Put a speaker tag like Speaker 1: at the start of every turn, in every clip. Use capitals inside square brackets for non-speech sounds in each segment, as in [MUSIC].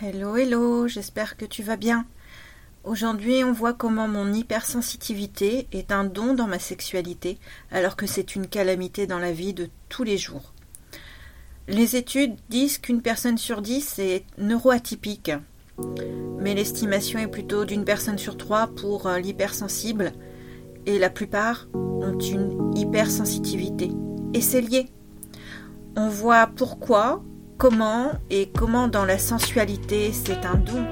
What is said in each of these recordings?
Speaker 1: Hello, hello, j'espère que tu vas bien. Aujourd'hui, on voit comment mon hypersensitivité est un don dans ma sexualité, alors que c'est une calamité dans la vie de tous les jours. Les études disent qu'une personne sur dix est neuroatypique, mais l'estimation est plutôt d'une personne sur trois pour euh, l'hypersensible, et la plupart ont une hypersensitivité. Et c'est lié. On voit pourquoi comment et comment dans la sensualité c'est un don.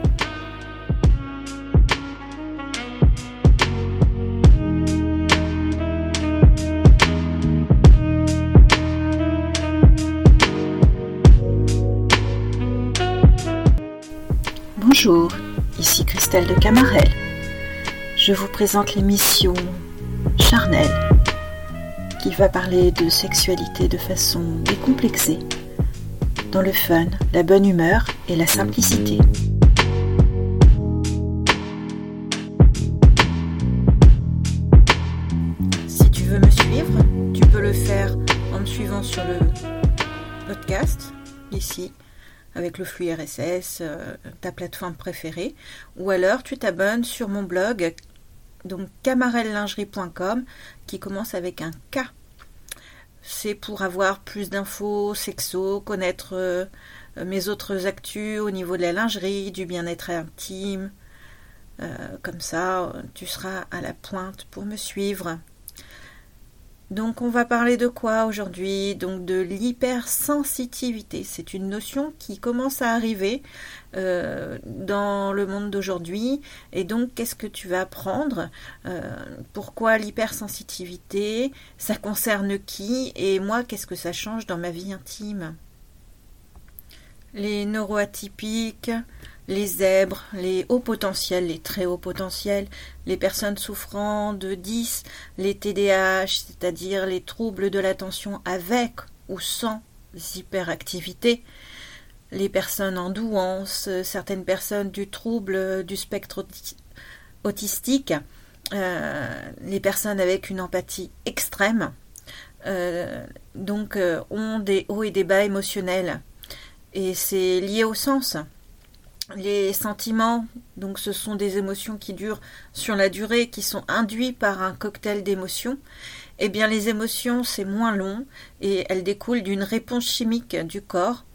Speaker 1: Bonjour, ici Christelle de Camarel. Je vous présente l'émission Charnel qui va parler de sexualité de façon décomplexée dans le fun, la bonne humeur et la simplicité. Si tu veux me suivre, tu peux le faire en me suivant sur le podcast, ici, avec le flux RSS, euh, ta plateforme préférée, ou alors tu t'abonnes sur mon blog, donc camarellingerie.com, qui commence avec un K c'est pour avoir plus d'infos sexo, connaître euh, mes autres actus au niveau de la lingerie, du bien-être intime. Euh, comme ça, tu seras à la pointe pour me suivre. Donc on va parler de quoi aujourd'hui? Donc de l'hypersensitivité. C'est une notion qui commence à arriver euh, dans le monde d'aujourd'hui. Et donc qu'est-ce que tu vas apprendre? Euh, Pourquoi l'hypersensitivité? Ça concerne qui? Et moi, qu'est-ce que ça change dans ma vie intime? Les neuroatypiques, les zèbres, les hauts potentiels, les très hauts potentiels, les personnes souffrant de 10, les TDAH, c'est-à-dire les troubles de l'attention avec ou sans hyperactivité, les personnes en douance, certaines personnes du trouble du spectre autistique, euh, les personnes avec une empathie extrême, euh, donc euh, ont des hauts et des bas émotionnels. Et c'est lié au sens. Les sentiments, donc ce sont des émotions qui durent sur la durée, qui sont induits par un cocktail d'émotions. Eh bien, les émotions, c'est moins long et elles découlent d'une réponse chimique du corps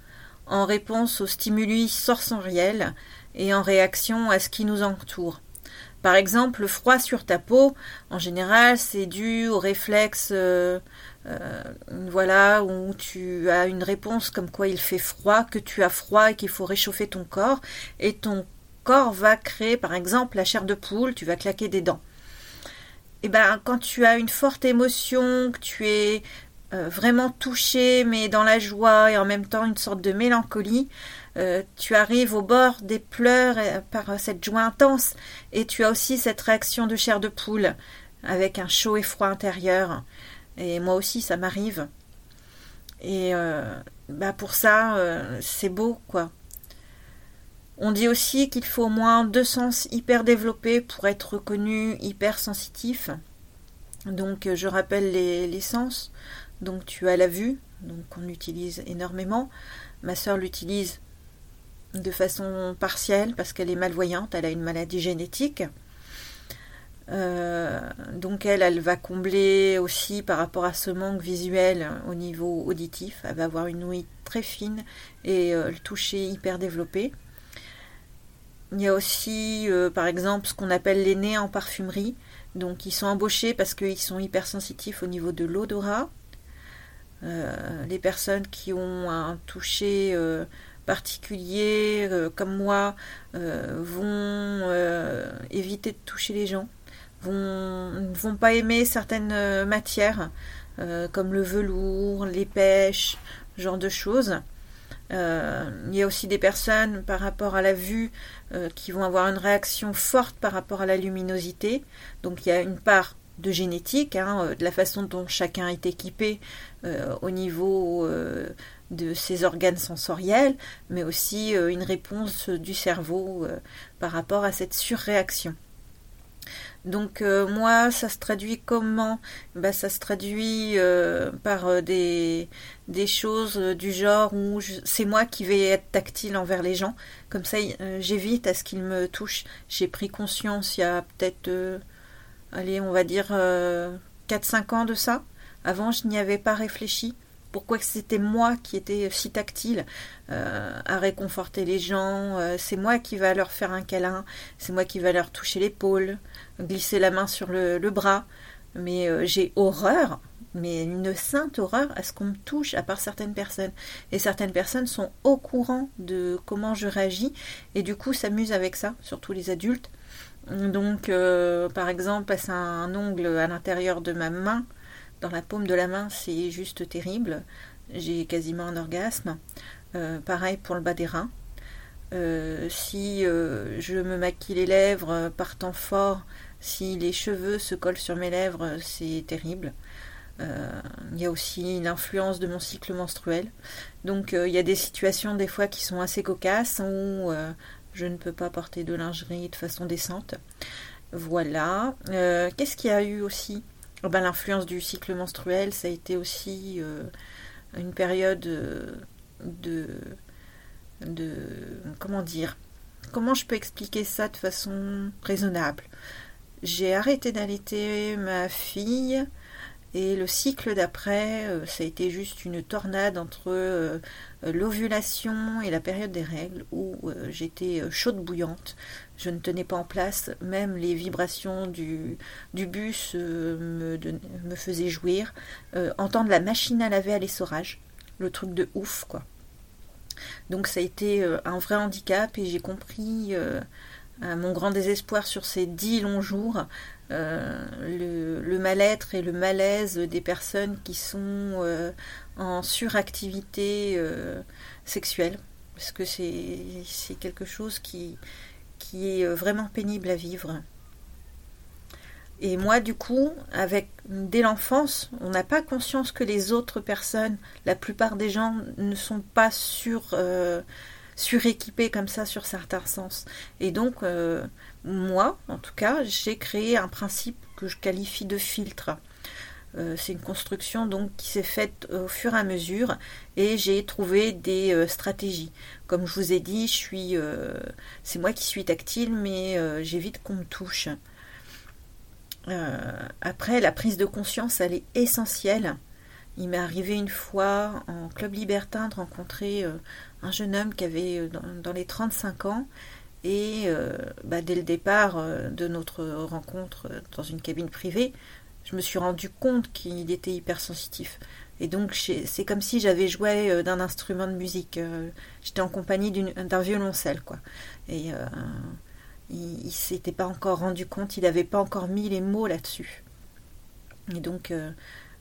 Speaker 1: en réponse aux stimuli sensoriels et en réaction à ce qui nous entoure. Par exemple, le froid sur ta peau, en général, c'est dû au réflexe euh, euh, voilà, où tu as une réponse comme quoi il fait froid, que tu as froid et qu'il faut réchauffer ton corps, et ton corps va créer, par exemple, la chair de poule, tu vas claquer des dents. Et eh ben, quand tu as une forte émotion, que tu es euh, vraiment touché, mais dans la joie et en même temps une sorte de mélancolie, euh, tu arrives au bord des pleurs par cette joie intense, et tu as aussi cette réaction de chair de poule, avec un chaud et froid intérieur. Et moi aussi, ça m'arrive. Et euh, bah pour ça, euh, c'est beau, quoi. On dit aussi qu'il faut au moins deux sens hyper développés pour être reconnu hyper sensitif. Donc je rappelle les, les, sens. Donc tu as la vue, donc on utilise énormément. Ma sœur l'utilise de façon partielle parce qu'elle est malvoyante, elle a une maladie génétique. Euh, donc elle, va combler aussi par rapport à ce manque visuel au niveau auditif. Elle va avoir une ouïe très fine et euh, le toucher hyper développé. Il y a aussi, euh, par exemple, ce qu'on appelle les nez en parfumerie. Donc ils sont embauchés parce qu'ils sont hypersensitifs au niveau de l'odorat. les personnes qui ont un toucher particulier, comme moi, vont éviter de toucher les gens ne vont pas aimer certaines euh, matières, euh, comme le velours, les pêches, ce genre de choses. Euh, il y a aussi des personnes par rapport à la vue qui vont avoir une réaction forte par rapport à la luminosité. Donc il y a une part de génétique, hein, de la façon dont chacun est équipé au niveau de ses organes sensoriels, mais aussi une réponse du cerveau par rapport à cette surréaction. Donc moi, ça se traduit comment? Bah, Ça se traduit par des, des choses du genre où c'est moi qui vais être tactile envers les gens. Comme ça, j'évite à ce qu'ils me touchent. J'ai pris conscience il y a peut-être, allez, on va dire 4-5 ans de ça. Avant, je n'y avais pas réfléchi. Pourquoi c'était moi qui étais si tactile euh, à réconforter les gens euh, C'est moi qui va leur faire un câlin, c'est moi qui va leur toucher l'épaule, glisser la main sur le, bras. Mais euh, j'ai horreur, mais une sainte horreur à ce qu'on me touche, à part certaines personnes. Et certaines personnes sont au courant de comment je réagis et du coup s'amusent avec ça, surtout les adultes. Donc, par exemple, passer un ongle à l'intérieur de ma main, dans la paume de la main, c'est juste terrible. J'ai quasiment un orgasme. Euh, pareil pour le bas des reins. Euh, si euh, je me maquille les lèvres par temps fort, si les cheveux se collent sur mes lèvres, c'est terrible. Il y a aussi l'influence de mon cycle menstruel. Donc il y a des situations des fois qui sont assez cocasses où je ne peux pas porter de lingerie de façon décente. Voilà. Qu'est-ce qu'il y a eu aussi? Ben, l'influence du cycle menstruel, ça a été aussi euh, une période euh, de, de. Comment dire Comment je peux expliquer ça de façon raisonnable? J'ai arrêté d'allaiter ma fille et le cycle d'après, euh, ça a été juste une tornade entre l'ovulation et la période des règles où j'étais chaude bouillante je ne tenais pas en place, même les vibrations du, bus euh, me, faisaient jouir. Euh, entendre la machine à laver à l'essorage, le truc de ouf, quoi. Donc ça a été euh, un vrai handicap et j'ai compris, mon grand désespoir sur ces dix longs jours, le, le mal-être et le malaise des personnes qui sont en suractivité sexuelle. Parce que c'est quelque chose qui, est euh, vraiment pénible à vivre. Et moi, du coup, avec dès l'enfance, on n'a pas conscience que les autres personnes, la plupart des gens, ne sont pas sur, euh, suréquipés comme ça sur certains sens. Et donc, euh, moi, en tout cas, j'ai créé un principe que je qualifie de filtre. Euh, c'est une construction donc qui s'est faite au fur et à mesure et j'ai trouvé des euh, stratégies. Comme je vous ai dit, je suis, c'est moi qui suis tactile, mais j'évite qu'on me touche. après, la prise de conscience, elle est essentielle. Il m'est arrivé une fois en club libertin de rencontrer un jeune homme qui avait dans, les 35 ans et bah, dès le départ de notre rencontre dans une cabine privée, je me suis rendu compte qu'il était hypersensitif. Et donc, c'est comme si j'avais joué euh, d'un instrument de musique. Euh, j'étais en compagnie d'un violoncelle, quoi. Et euh, il, s'était pas encore rendu compte, il n'avait pas encore mis les mots là-dessus. Et donc,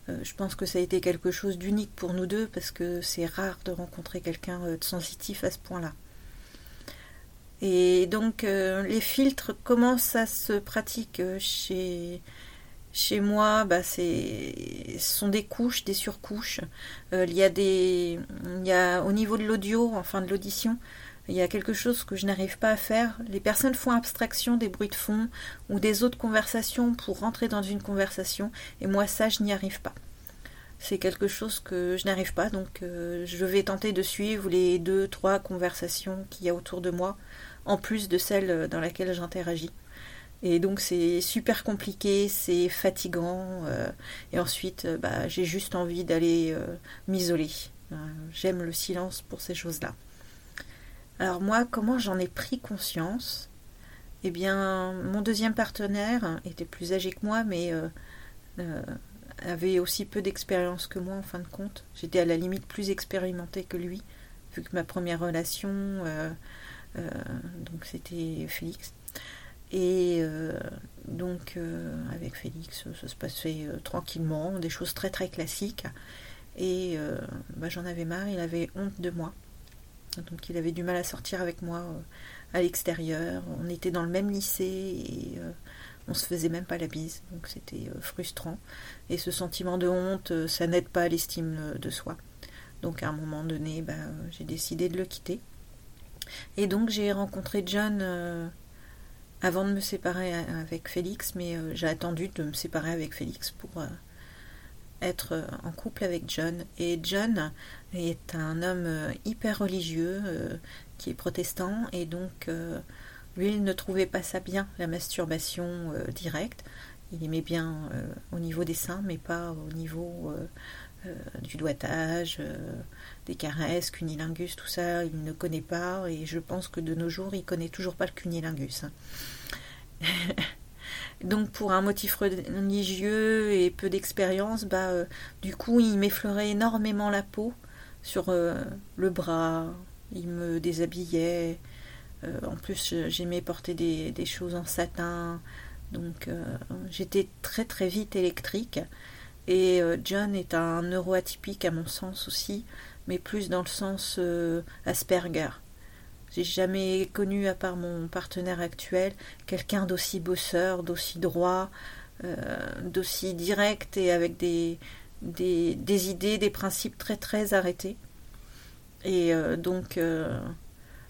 Speaker 1: je pense que ça a été quelque chose d'unique pour nous deux, parce que c'est rare de rencontrer quelqu'un de sensitif à ce point-là. Et donc, les filtres, comment ça se pratique chez chez moi, bah, ce sont des couches, des surcouches. Euh, il y a des, il y a au niveau de l'audio, enfin de l'audition, il y a quelque chose que je n'arrive pas à faire. Les personnes font abstraction des bruits de fond ou des autres conversations pour rentrer dans une conversation, et moi ça, je n'y arrive pas. C'est quelque chose que je n'arrive pas, donc euh, je vais tenter de suivre les deux, trois conversations qu'il y a autour de moi, en plus de celles dans lesquelles j'interagis. Et donc c'est super compliqué, c'est fatigant. Euh, et ensuite, euh, bah, j'ai juste envie d'aller m'isoler. J'aime le silence pour ces choses-là. Alors moi, comment j'en ai pris conscience? Eh bien, mon deuxième partenaire était plus âgé que moi, mais avait aussi peu d'expérience que moi en fin de compte. J'étais à la limite plus expérimentée que lui, vu que ma première relation, donc c'était Félix, et euh, donc euh, avec Félix, ça se passait euh, tranquillement, des choses très très classiques. Et bah, j'en avais marre, il avait honte de moi. Donc il avait du mal à sortir avec moi à l'extérieur. On était dans le même lycée et on se faisait même pas la bise. Donc c'était frustrant. Et ce sentiment de honte, ça n'aide pas à l'estime de soi. Donc à un moment donné, bah, j'ai décidé de le quitter. Et donc j'ai rencontré John avant de me séparer avec Félix, mais j'ai attendu de me séparer avec Félix pour être en couple avec John. Et John est un homme hyper religieux qui est protestant et donc lui il ne trouvait pas ça bien, la masturbation directe. Il aimait bien au niveau des seins, mais pas au niveau euh, du doigtage, euh, des caresses, cunilingus, tout ça, il ne connaît pas et je pense que de nos jours, il connaît toujours pas le cunilingus. [LAUGHS] Donc pour un motif religieux et peu d'expérience, bah, euh, du coup, il m'effleurait énormément la peau sur le bras, il me déshabillait. en plus, j'aimais porter des, des, choses en satin. Donc j'étais très très vite électrique. Et euh, John est un neuroatypique à mon sens aussi, mais plus dans le sens euh, Asperger. J'ai jamais connu, à part mon partenaire actuel, quelqu'un d'aussi bosseur, d'aussi droit, euh, d'aussi direct et avec des, des, idées, des principes très très arrêtés. Et donc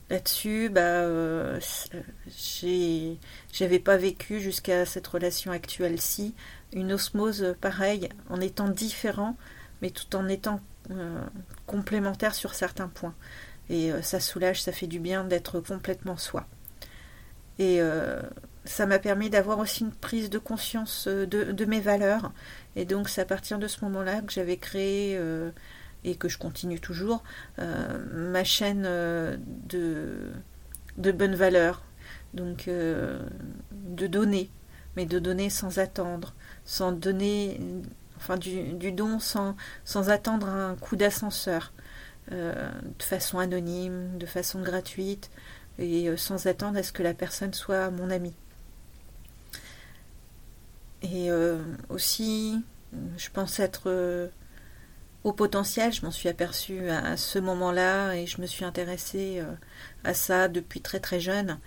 Speaker 1: là-dessus, bah, j'avais pas vécu jusqu'à cette relation actuelle-ci une osmose pareille, en étant différent, mais tout en étant euh, complémentaire sur certains points. Et euh, ça soulage, ça fait du bien d'être complètement soi. Et euh, ça m'a permis d'avoir aussi une prise de conscience de, mes valeurs. Et donc c'est à partir de ce moment-là que j'avais créé, et que je continue toujours, ma chaîne de, de bonnes valeurs. Donc de donner, mais de donner sans attendre, sans donner, enfin du, don sans, sans attendre un coup d'ascenseur, euh, de façon anonyme, de façon gratuite, et euh, sans attendre à ce que la personne soit mon ami. Et euh, aussi, je pense être au potentiel, je m'en suis aperçue à, ce moment-là et je me suis intéressée à ça depuis très très jeune.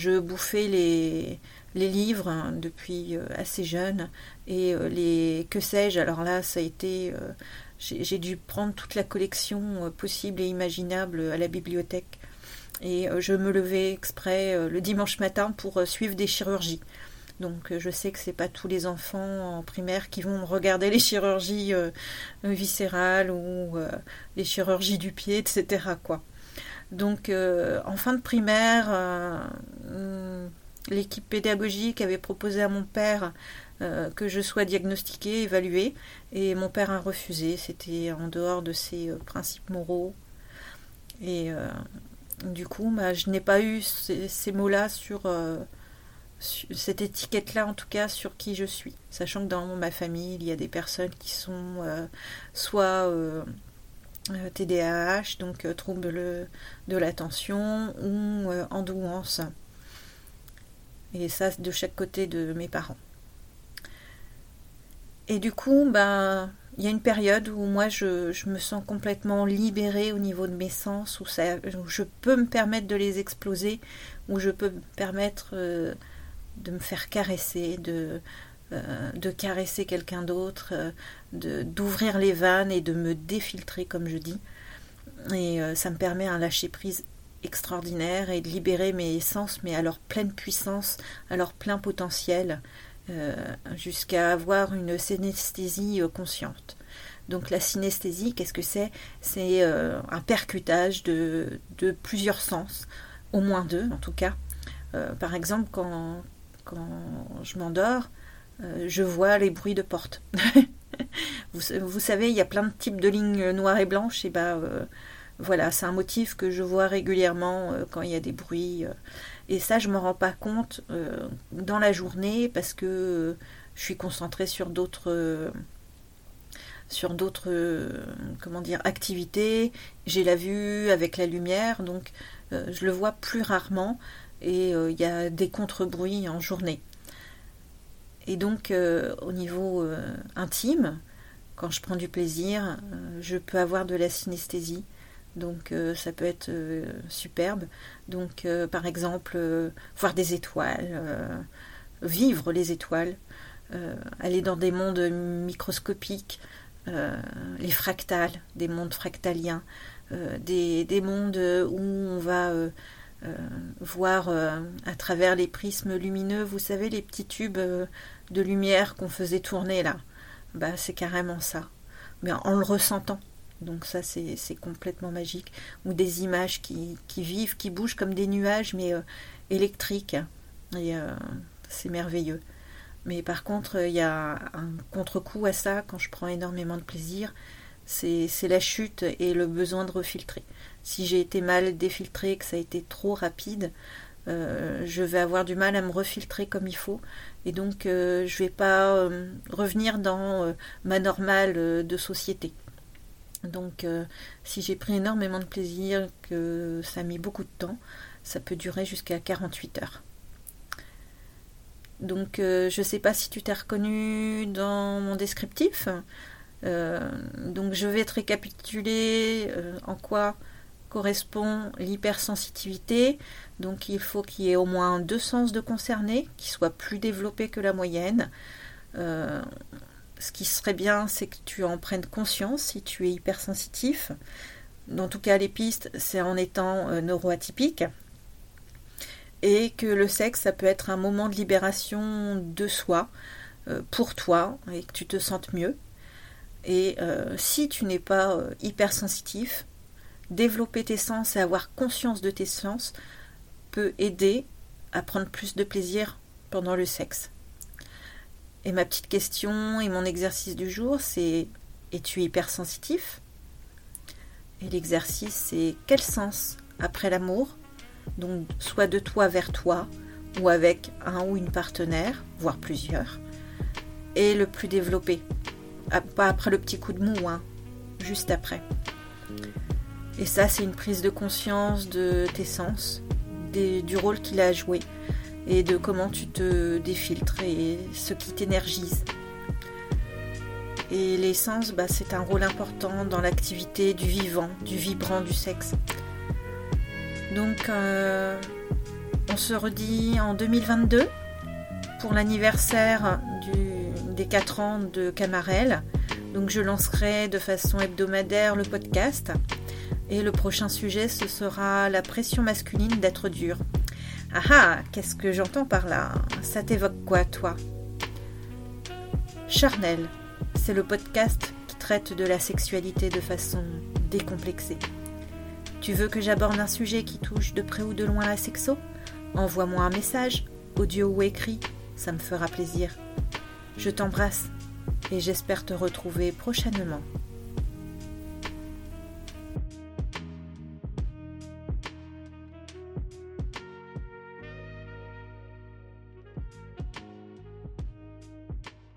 Speaker 1: Je bouffais les, livres hein, depuis euh, assez jeune et euh, les que sais-je alors là ça a été euh, j'ai dû prendre toute la collection possible et imaginable à la bibliothèque. Et je me levais exprès le dimanche matin pour suivre des chirurgies. Donc je sais que c'est pas tous les enfants en primaire qui vont regarder les chirurgies viscérales ou les chirurgies du pied etc donc en fin de primaire l'équipe pédagogique avait proposé à mon père euh, que je sois diagnostiquée, évaluée, et mon père a refusé. C'était en dehors de ses euh, principes moraux. Et euh, du coup, bah, je n'ai pas eu ces, mots-là sur, cette étiquette-là, en tout cas, sur qui je suis. Sachant que dans ma famille, il y a des personnes qui sont soit TDAH, donc trouble de l'attention, ou endouance et ça, de chaque côté de mes parents. Et du coup, ben, il y a une période où moi je, me sens complètement libérée au niveau de mes sens, où, je peux me permettre de les exploser, où je peux me permettre euh, de me faire caresser, de, euh, caresser quelqu'un d'autre, euh, d'ouvrir les vannes et de me défiltrer comme je dis. Et ça me permet un lâcher prise extraordinaire et de libérer mes sens, mais à leur pleine puissance, à leur plein potentiel, jusqu'à avoir une synesthésie euh, consciente. Donc la synesthésie, qu'est-ce que c'est? C'est euh, un percutage de, de, plusieurs sens, au moins deux en tout cas. par exemple, quand, quand je m'endors, je vois les bruits de porte. [LAUGHS] vous, vous, savez, il y a plein de types de lignes noires et blanches, et bah voilà, c'est un motif que je vois régulièrement euh, quand il y a des bruits. Euh. et ça, je ne m'en rends pas compte euh, dans la journée parce que je suis concentrée sur d'autres sur d'autres comment dire activités. J'ai la vue avec la lumière, donc je le vois plus rarement et il y a des contre-bruits en journée. Et donc au niveau intime, quand je prends du plaisir, je peux avoir de la synesthésie. Donc euh, ça peut être euh, superbe. Donc euh, par exemple, voir des étoiles, vivre les étoiles, aller dans des mondes microscopiques, les fractales, des mondes fractaliens, des, des, mondes où on va voir à travers les prismes lumineux, vous savez, les petits tubes de lumière qu'on faisait tourner là. Bah, c'est carrément ça. Mais en le ressentant. Donc ça, c'est complètement magique. Ou des images qui, vivent, qui bougent comme des nuages, mais électriques. Et c'est merveilleux. Mais par contre, il y a un contre-coup à ça quand je prends énormément de plaisir, c'est la chute et le besoin de refiltrer. Si j'ai été mal défiltré, que ça a été trop rapide, euh, je vais avoir du mal à me refiltrer comme il faut. Et donc, euh, je vais pas euh, revenir dans ma normale de société. Donc, si j'ai pris énormément de plaisir, que ça a mis beaucoup de temps, ça peut durer jusqu'à 48 heures. Donc euh, je ne sais pas si tu t'es reconnu dans mon descriptif. Euh, donc je vais te récapituler euh, en quoi correspond l'hypersensitivité. Donc il faut qu'il y ait au moins deux sens de concerné qui soient plus développés que la moyenne. Ce qui serait bien, c'est que tu en prennes conscience si tu es hypersensitif. Dans tout cas, les pistes, c'est en étant neuroatypique et que le sexe, ça peut être un moment de libération de soi, euh, pour toi, et que tu te sentes mieux. Et euh, si tu n'es pas euh, hypersensitif, développer tes sens et avoir conscience de tes sens peut aider à prendre plus de plaisir pendant le sexe. Et ma petite question et mon exercice du jour, c'est es-tu hypersensitif? Et l'exercice, c'est quel sens après l'amour? Donc soit de toi vers toi ou avec un ou une partenaire, voire plusieurs, et le plus développé. Ah, pas après le petit coup de mou, hein, juste après. Et ça, c'est une prise de conscience de tes sens, du rôle qu'il a joué et de comment tu te défiltres et ce qui t'énergise. Et les sens, bah, c'est un rôle important dans l'activité du vivant, du vibrant du sexe. Donc, euh, on se redit en 2022 pour l'anniversaire des 4 ans de Camarel. Donc, je lancerai de façon hebdomadaire le podcast. Et le prochain sujet, ce sera la pression masculine d'être dur. Ah ah, qu'est-ce que j'entends par là? Ça t'évoque quoi, toi? Charnel, c'est le podcast qui traite de la sexualité de façon décomplexée. Tu veux que j'aborde un sujet qui touche de près ou de loin la sexo? Envoie-moi un message, audio ou écrit, ça me fera plaisir. Je t'embrasse et j'espère te retrouver prochainement.